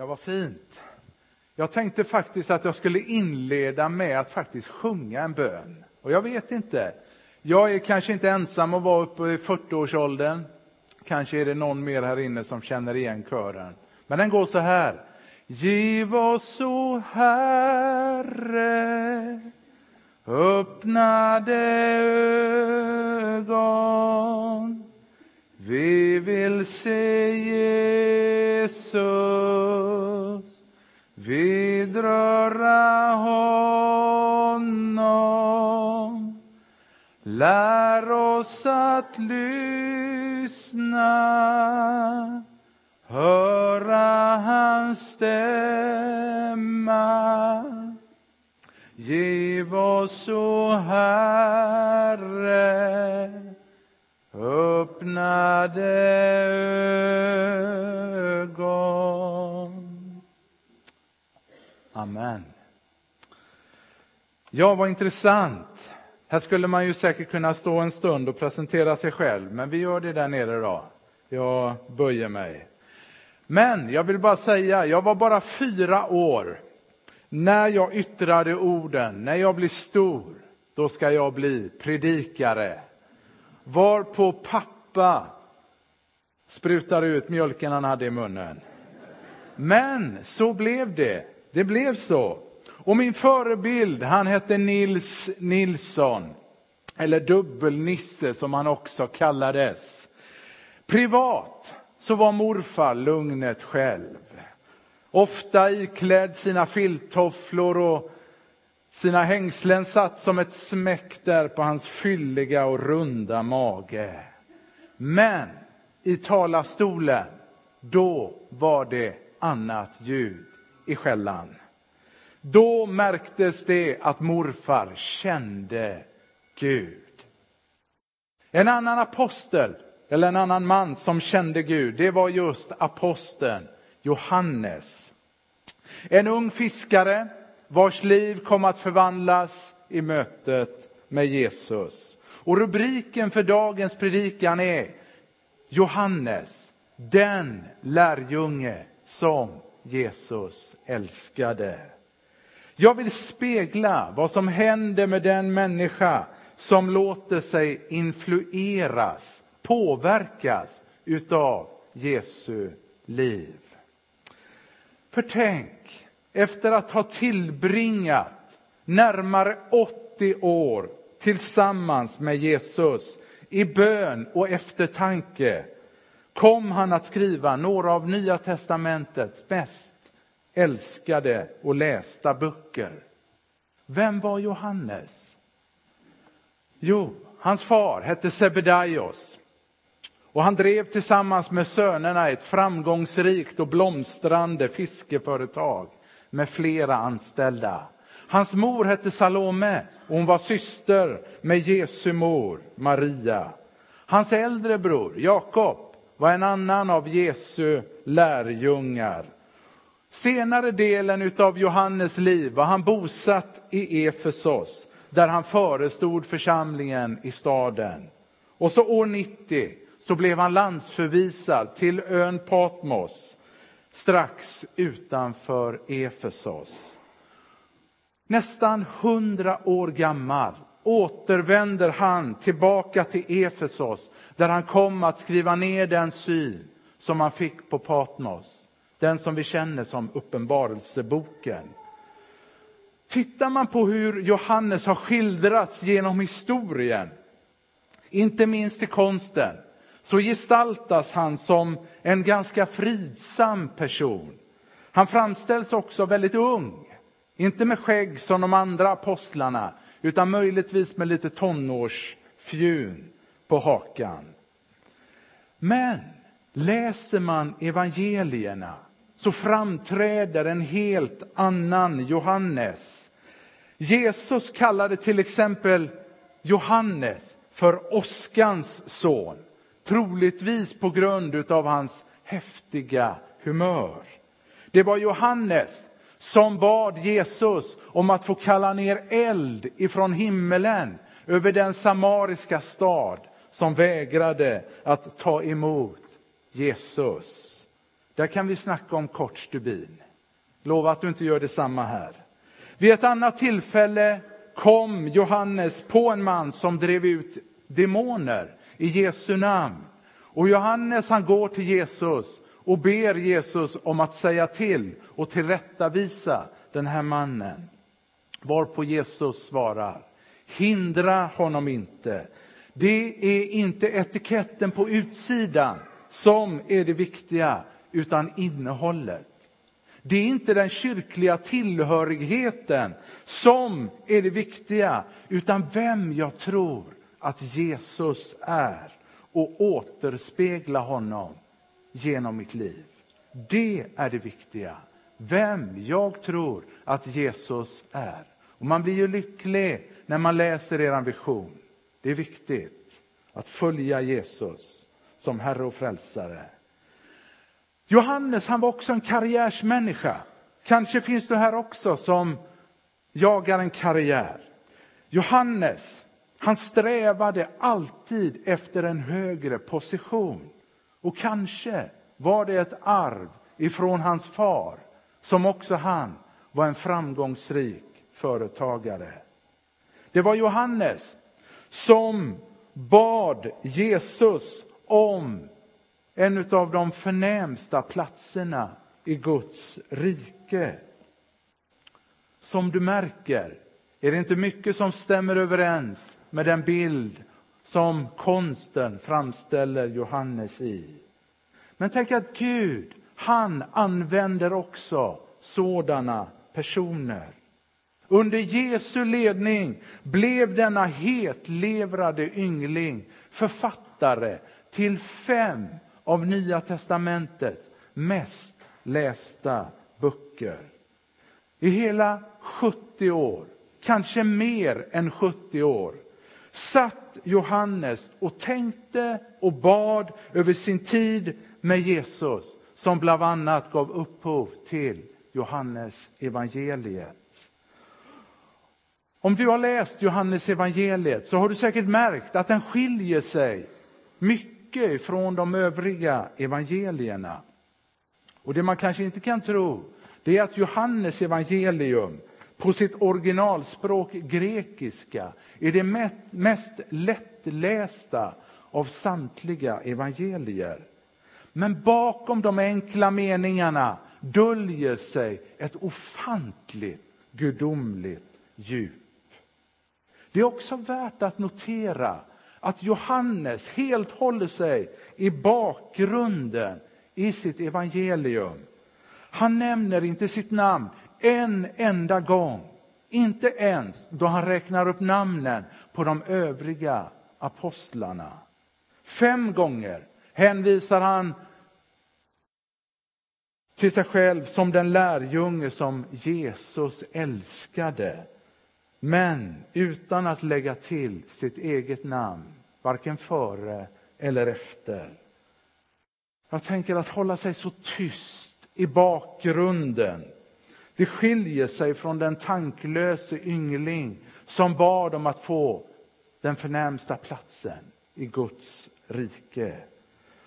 Ja, vad fint. Jag tänkte faktiskt att jag skulle inleda med att faktiskt sjunga en bön. Och jag vet inte, jag är kanske inte ensam att vara uppe i 40-årsåldern. Kanske är det någon mer här inne som känner igen kören. Men den går så här. Giv oss, o Herre, öppnade ögon. Vi vill se Jesus vidröra honom. Lär oss att lyssna, höra hans stämma. Giv oss, o Herre, öppnade Ja, vad intressant. Här skulle man ju säkert kunna stå en stund och presentera sig själv, men vi gör det där nere då. Jag böjer mig. Men jag vill bara säga, jag var bara fyra år när jag yttrade orden, när jag blir stor, då ska jag bli predikare. Var på pappa sprutar ut mjölken han hade i munnen. Men så blev det. Det blev så. Och min förebild, han hette Nils Nilsson, eller Dubbelnisse som han också kallades. Privat så var morfar lugnet själv. Ofta iklädd sina filttofflor och sina hängslen satt som ett smäck där på hans fylliga och runda mage. Men i talarstolen, då var det annat ljud i skällan. Då märktes det att morfar kände Gud. En annan apostel, eller en annan man som kände Gud, det var just aposteln Johannes. En ung fiskare vars liv kom att förvandlas i mötet med Jesus. Och rubriken för dagens predikan är Johannes, den lärjunge som Jesus älskade. Jag vill spegla vad som händer med den människa som låter sig influeras, påverkas utav Jesu liv. För tänk, efter att ha tillbringat närmare 80 år tillsammans med Jesus i bön och eftertanke kom han att skriva några av Nya testamentets mest älskade och lästa böcker. Vem var Johannes? Jo, hans far hette Sebedaios och han drev tillsammans med sönerna ett framgångsrikt och blomstrande fiskeföretag med flera anställda. Hans mor hette Salome och hon var syster med Jesu mor Maria. Hans äldre bror Jakob var en annan av Jesu lärjungar. Senare delen av Johannes liv var han bosatt i Efesos där han förestod församlingen i staden. Och så år 90 så blev han landsförvisad till ön Patmos strax utanför Efesos. Nästan hundra år gammal återvänder han tillbaka till Efesos där han kom att skriva ner den syn som han fick på Patmos. Den som vi känner som Uppenbarelseboken. Tittar man på hur Johannes har skildrats genom historien, inte minst i konsten, så gestaltas han som en ganska fridsam person. Han framställs också väldigt ung, inte med skägg som de andra apostlarna, utan möjligtvis med lite tonårsfjun på hakan. Men läser man evangelierna så framträder en helt annan Johannes. Jesus kallade till exempel Johannes för åskans son, troligtvis på grund av hans häftiga humör. Det var Johannes som bad Jesus om att få kalla ner eld ifrån himmelen över den samariska stad som vägrade att ta emot Jesus. Där kan vi snacka om kort stubin. Lova att du inte gör detsamma här. Vid ett annat tillfälle kom Johannes på en man som drev ut demoner i Jesu namn. Och Johannes han går till Jesus och ber Jesus om att säga till och tillrättavisa den här mannen. Varpå Jesus svarar, hindra honom inte. Det är inte etiketten på utsidan som är det viktiga, utan innehållet. Det är inte den kyrkliga tillhörigheten som är det viktiga, utan vem jag tror att Jesus är och återspegla honom genom mitt liv. Det är det viktiga. Vem jag tror att Jesus är. Och man blir ju lycklig när man läser er vision. Det är viktigt att följa Jesus som Herre och Frälsare. Johannes han var också en karriärsmänniska. Kanske finns du här också som jagar en karriär. Johannes, han strävade alltid efter en högre position. Och kanske var det ett arv ifrån hans far, som också han var en framgångsrik företagare. Det var Johannes som bad Jesus om en av de förnämsta platserna i Guds rike. Som du märker är det inte mycket som stämmer överens med den bild som konsten framställer Johannes i. Men tänk att Gud, han använder också sådana personer. Under Jesu ledning blev denna hetlevrade yngling författare till fem av Nya testamentets mest lästa böcker. I hela 70 år, kanske mer än 70 år, satt Johannes och tänkte och bad över sin tid med Jesus som bland annat gav upphov till Johannes evangeliet. Om du har läst Johannes evangeliet så har du säkert märkt att den skiljer sig mycket från de övriga evangelierna. Och det man kanske inte kan tro, det är att Johannes evangelium på sitt originalspråk grekiska är det mest lättlästa av samtliga evangelier. Men bakom de enkla meningarna döljer sig ett ofantligt gudomligt djup. Det är också värt att notera att Johannes helt håller sig i bakgrunden i sitt evangelium. Han nämner inte sitt namn en enda gång. Inte ens då han räknar upp namnen på de övriga apostlarna. Fem gånger hänvisar han till sig själv som den lärjunge som Jesus älskade. Men utan att lägga till sitt eget namn, varken före eller efter. Jag tänker att hålla sig så tyst i bakgrunden. Det skiljer sig från den tanklöse yngling som bad om att få den förnämsta platsen i Guds rike.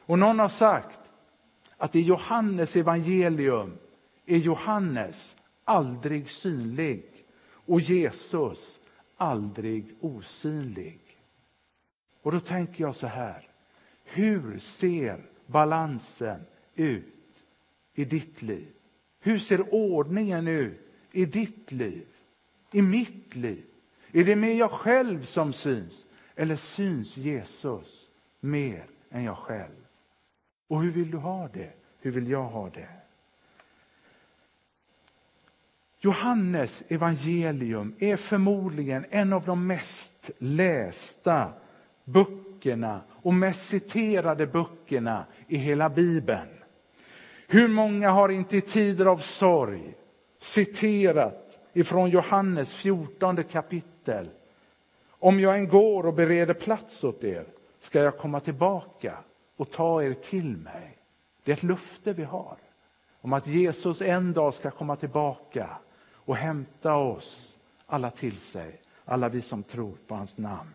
Och någon har sagt att i Johannes evangelium är Johannes aldrig synlig och Jesus aldrig osynlig. Och då tänker jag så här, hur ser balansen ut i ditt liv? Hur ser ordningen ut i ditt liv? I mitt liv? Är det mer jag själv som syns? Eller syns Jesus mer än jag själv? Och hur vill du ha det? Hur vill jag ha det? Johannes evangelium är förmodligen en av de mest lästa böckerna och mest citerade böckerna i hela Bibeln. Hur många har inte i tider av sorg citerat ifrån Johannes 14 kapitel. Om jag än går och bereder plats åt er ska jag komma tillbaka och ta er till mig. Det är ett löfte vi har om att Jesus en dag ska komma tillbaka och hämta oss alla till sig, alla vi som tror på hans namn.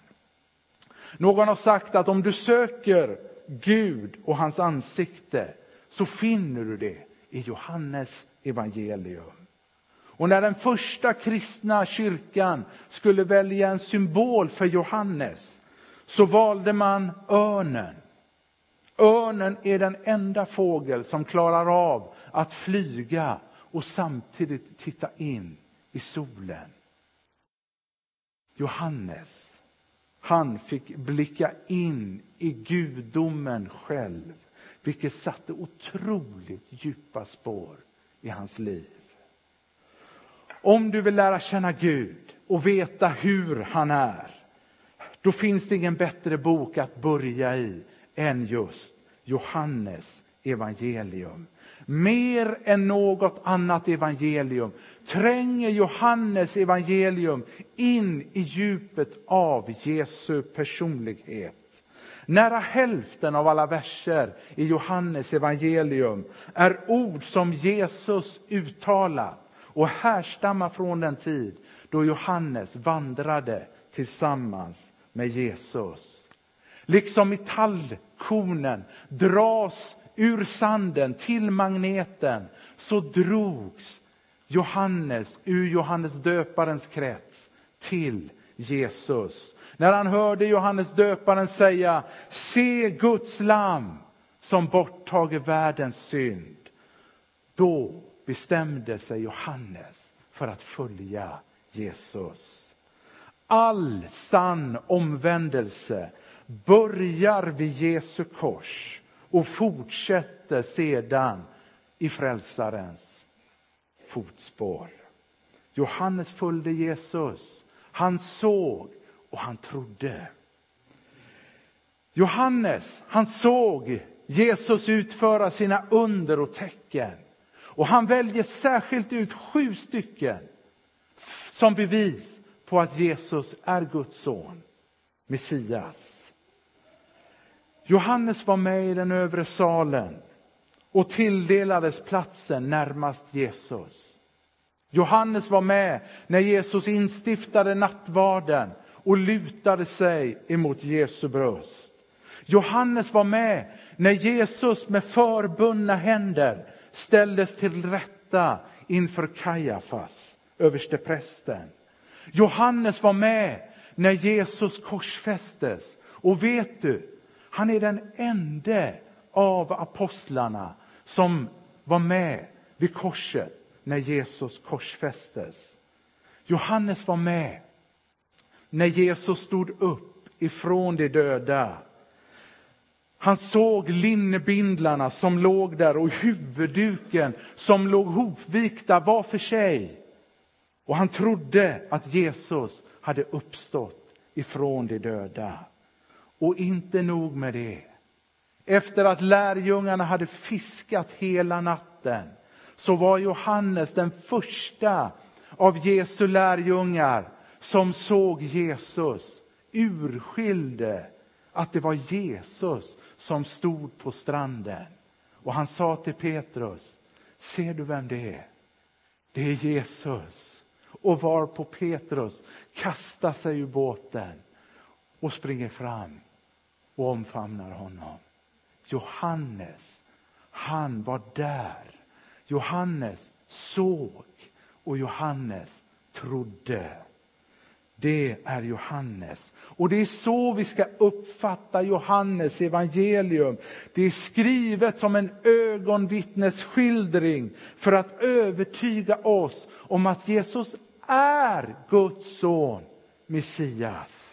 Någon har sagt att om du söker Gud och hans ansikte, så finner du det i Johannes evangelium. Och när den första kristna kyrkan skulle välja en symbol för Johannes så valde man örnen. Örnen är den enda fågel som klarar av att flyga och samtidigt titta in i solen. Johannes, han fick blicka in i gudomen själv, vilket satte otroligt djupa spår i hans liv. Om du vill lära känna Gud och veta hur han är, då finns det ingen bättre bok att börja i än just Johannes evangelium. Mer än något annat evangelium tränger Johannes evangelium in i djupet av Jesu personlighet. Nära hälften av alla verser i Johannes evangelium är ord som Jesus uttalat och härstammar från den tid då Johannes vandrade tillsammans med Jesus. Liksom metallkornen dras ur sanden till magneten så drogs Johannes ur Johannes döparens krets till Jesus. När han hörde Johannes döparen säga, se Guds lam som borttager världens synd. Då bestämde sig Johannes för att följa Jesus. All sann omvändelse börjar vid Jesu kors och fortsätter sedan i frälsarens fotspår. Johannes följde Jesus. Han såg och han trodde. Johannes, han såg Jesus utföra sina under och tecken. Och han väljer särskilt ut sju stycken som bevis på att Jesus är Guds son, Messias. Johannes var med i den övre salen och tilldelades platsen närmast Jesus. Johannes var med när Jesus instiftade nattvarden och lutade sig emot Jesu bröst. Johannes var med när Jesus med förbundna händer ställdes till rätta inför Kajafas, översteprästen. Johannes var med när Jesus korsfästes. Och vet du, han är den enda av apostlarna som var med vid korset när Jesus korsfästes. Johannes var med när Jesus stod upp ifrån de döda han såg linnebindlarna som låg där och huvudduken som låg hopvikta var för sig. Och han trodde att Jesus hade uppstått ifrån de döda. Och inte nog med det. Efter att lärjungarna hade fiskat hela natten så var Johannes den första av Jesu lärjungar som såg Jesus, urskilde att det var Jesus som stod på stranden. Och han sa till Petrus, ser du vem det är? Det är Jesus. Och var på Petrus kastar sig ur båten och springer fram och omfamnar honom. Johannes, han var där. Johannes såg och Johannes trodde. Det är Johannes. Och det är så vi ska uppfatta Johannes evangelium. Det är skrivet som en ögonvittnesskildring för att övertyga oss om att Jesus är Guds son, Messias.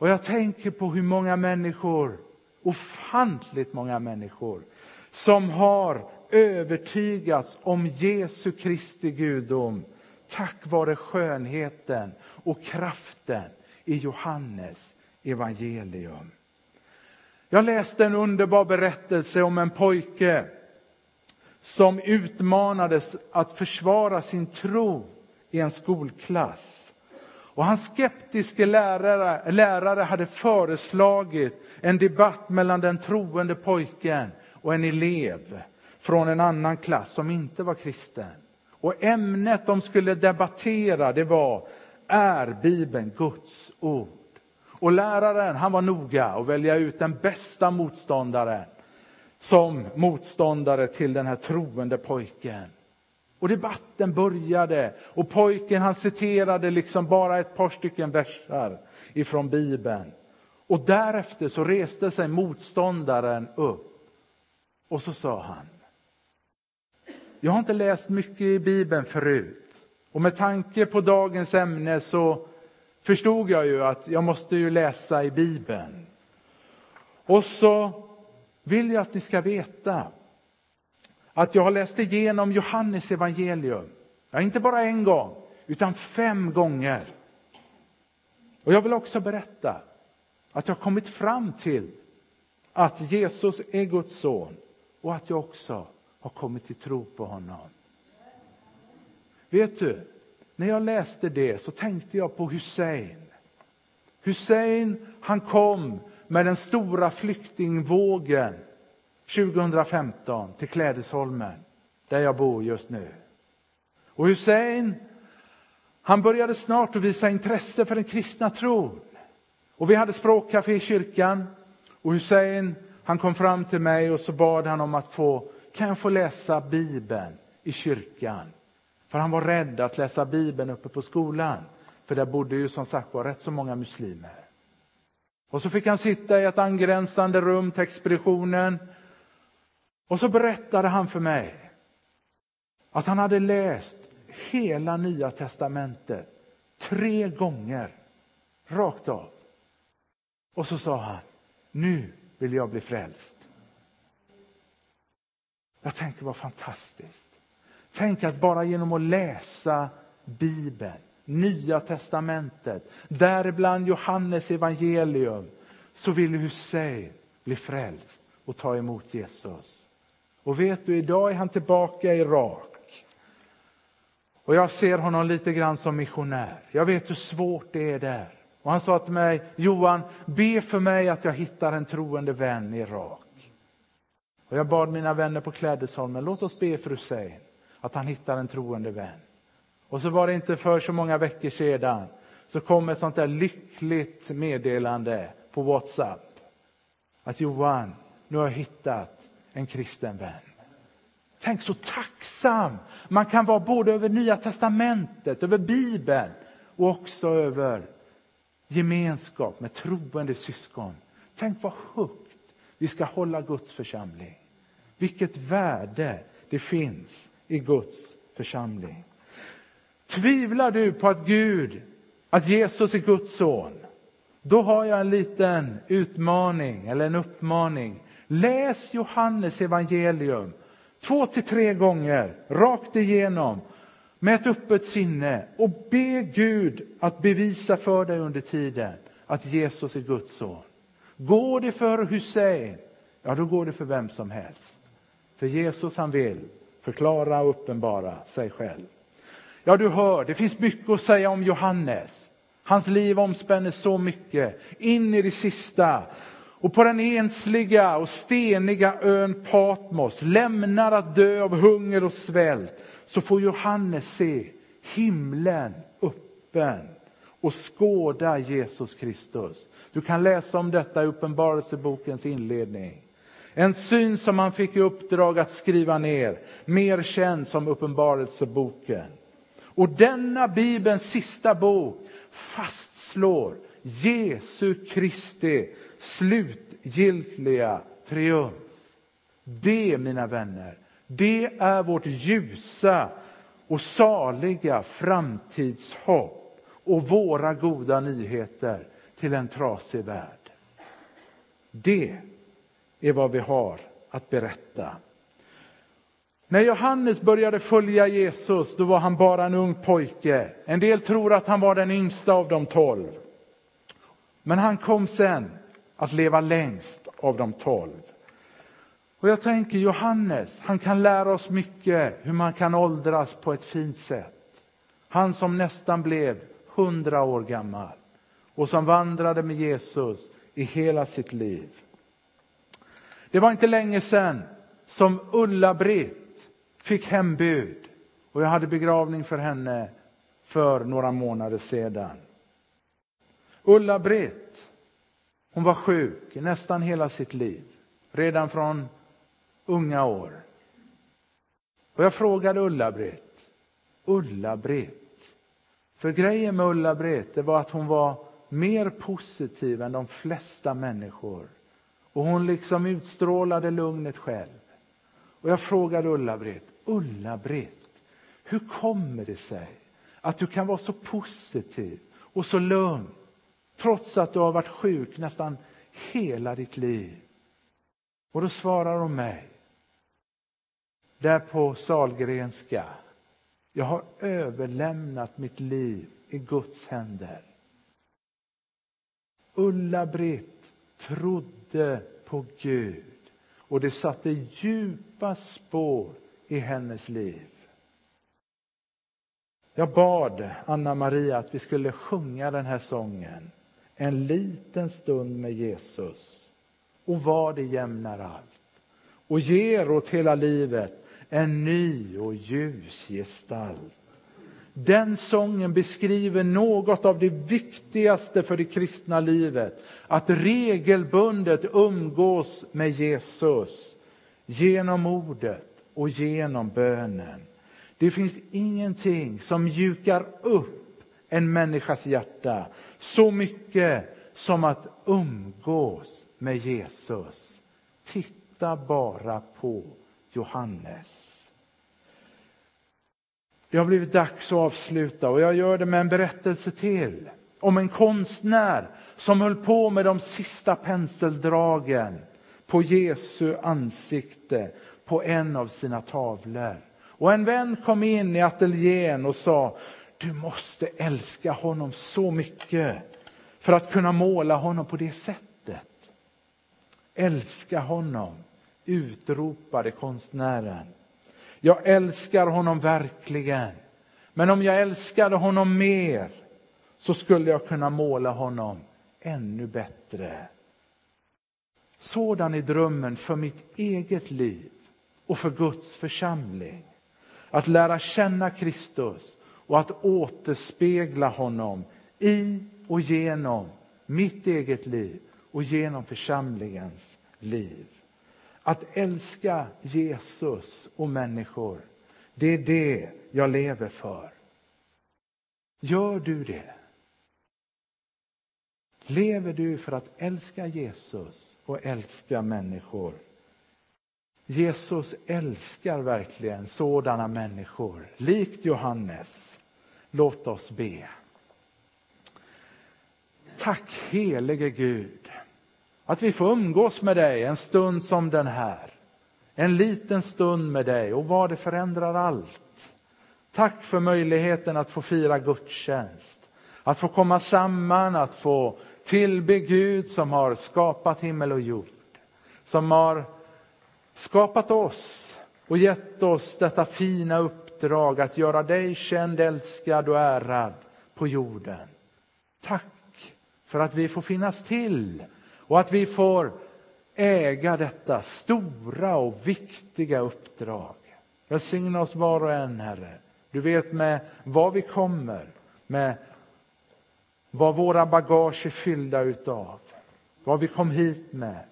Och jag tänker på hur många människor, ofantligt många människor, som har övertygats om Jesu Kristi gudom tack vare skönheten och kraften i Johannes evangelium. Jag läste en underbar berättelse om en pojke som utmanades att försvara sin tro i en skolklass. Och hans skeptiske lärare, lärare hade föreslagit en debatt mellan den troende pojken och en elev från en annan klass som inte var kristen. Och ämnet de skulle debattera det var är Bibeln Guds ord? Och läraren han var noga att välja ut den bästa motståndaren som motståndare till den här troende pojken. Och debatten började och pojken han citerade liksom bara ett par stycken versar ifrån Bibeln. Och därefter så reste sig motståndaren upp och så sa han. Jag har inte läst mycket i Bibeln förut och med tanke på dagens ämne så förstod jag ju att jag måste ju läsa i Bibeln. Och så vill jag att ni ska veta att jag har läst igenom Johannes evangelium. Ja, inte bara en gång, utan fem gånger. Och jag vill också berätta att jag har kommit fram till att Jesus är Guds son och att jag också har kommit till tro på honom. Vet du, när jag läste det så tänkte jag på Hussein. Hussein, han kom med den stora flyktingvågen 2015 till Klädesholmen, där jag bor just nu. Och Hussein, han började snart att visa intresse för den kristna tron. Och vi hade språkcafé i kyrkan och Hussein, han kom fram till mig och så bad han om att få, kan jag få läsa Bibeln i kyrkan? För han var rädd att läsa Bibeln uppe på skolan. För där bodde ju som sagt var rätt så många muslimer. Och så fick han sitta i ett angränsande rum till expeditionen. Och så berättade han för mig att han hade läst hela Nya testamentet tre gånger, rakt av. Och så sa han, nu vill jag bli frälst. Jag tänker vad fantastiskt. Tänk att bara genom att läsa Bibeln, Nya testamentet, däribland Johannes evangelium, så vill Hussein bli frälst och ta emot Jesus. Och vet du, idag är han tillbaka i Irak. Och jag ser honom lite grann som missionär. Jag vet hur svårt det är där. Och han sa till mig, Johan, be för mig att jag hittar en troende vän i Irak. Och jag bad mina vänner på Klädesholmen, låt oss be för Hussein att han hittar en troende vän. Och så var det inte för så många veckor sedan så kom ett sånt där lyckligt meddelande på Whatsapp. Att Johan, nu har jag hittat en kristen vän. Tänk så tacksam man kan vara både över Nya testamentet, över Bibeln och också över gemenskap med troende syskon. Tänk vad högt vi ska hålla Guds församling. Vilket värde det finns i Guds församling. Tvivlar du på att Gud, att Jesus är Guds son? Då har jag en liten utmaning eller en uppmaning. Läs Johannes evangelium två till tre gånger rakt igenom med ett öppet sinne och be Gud att bevisa för dig under tiden att Jesus är Guds son. Går det för Hussein, ja då går det för vem som helst. För Jesus han vill förklara och uppenbara sig själv. Ja, du hör, det finns mycket att säga om Johannes. Hans liv omspänner så mycket, in i det sista. Och på den ensliga och steniga ön Patmos, lämnar att dö av hunger och svält, så får Johannes se himlen öppen och skåda Jesus Kristus. Du kan läsa om detta i Uppenbarelsebokens inledning. En syn som han fick i uppdrag att skriva ner, mer känd som Uppenbarelseboken. Och denna Bibelns sista bok fastslår Jesu Kristi slutgiltiga triumf. Det, mina vänner, det är vårt ljusa och saliga framtidshopp och våra goda nyheter till en trasig värld. Det är vad vi har att berätta. När Johannes började följa Jesus då var han bara en ung pojke. En del tror att han var den yngsta av de tolv. Men han kom sen att leva längst av de tolv. Och jag tänker Johannes, han kan lära oss mycket hur man kan åldras på ett fint sätt. Han som nästan blev hundra år gammal och som vandrade med Jesus i hela sitt liv. Det var inte länge sedan som Ulla-Britt fick hembud och jag hade begravning för henne för några månader sedan. Ulla-Britt, hon var sjuk nästan hela sitt liv. Redan från unga år. Och jag frågade Ulla-Britt, Ulla-Britt, för grejen med Ulla-Britt var att hon var mer positiv än de flesta människor. Och hon liksom utstrålade lugnet själv. Och jag frågade Ulla-Britt, Ulla-Britt, hur kommer det sig att du kan vara så positiv och så lugn trots att du har varit sjuk nästan hela ditt liv? Och då svarar hon mig, där på Salgrenska, jag har överlämnat mitt liv i Guds händer. Ulla-Britt trodde på Gud och det satte djupa spår i hennes liv. Jag bad Anna-Maria att vi skulle sjunga den här sången en liten stund med Jesus och vad det jämnar allt och ger åt hela livet en ny och ljus gestalt. Den sången beskriver något av det viktigaste för det kristna livet. Att regelbundet umgås med Jesus genom ordet och genom bönen. Det finns ingenting som mjukar upp en människas hjärta så mycket som att umgås med Jesus. Titta bara på Johannes. Det har blivit dags att avsluta och jag gör det med en berättelse till om en konstnär som höll på med de sista penseldragen på Jesu ansikte på en av sina tavlor. Och en vän kom in i ateljén och sa, du måste älska honom så mycket för att kunna måla honom på det sättet. Älska honom, utropade konstnären. Jag älskar honom verkligen. Men om jag älskade honom mer så skulle jag kunna måla honom ännu bättre. Sådan är drömmen för mitt eget liv och för Guds församling. Att lära känna Kristus och att återspegla honom i och genom mitt eget liv och genom församlingens liv. Att älska Jesus och människor, det är det jag lever för. Gör du det? Lever du för att älska Jesus och älska människor? Jesus älskar verkligen sådana människor, likt Johannes. Låt oss be. Tack helige Gud att vi får umgås med dig en stund som den här. En liten stund med dig och vad det förändrar allt. Tack för möjligheten att få fira gudstjänst. Att få komma samman, att få tillbe Gud som har skapat himmel och jord. Som har skapat oss och gett oss detta fina uppdrag att göra dig känd, älskad och ärad på jorden. Tack för att vi får finnas till och att vi får äga detta stora och viktiga uppdrag. Välsigna oss var och en, Herre. Du vet med vad vi kommer, med vad våra bagage är fyllda utav, vad vi kom hit med,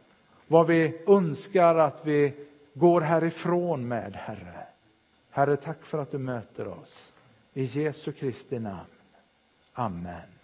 vad vi önskar att vi går härifrån med, Herre. Herre, tack för att du möter oss. I Jesu Kristi namn. Amen.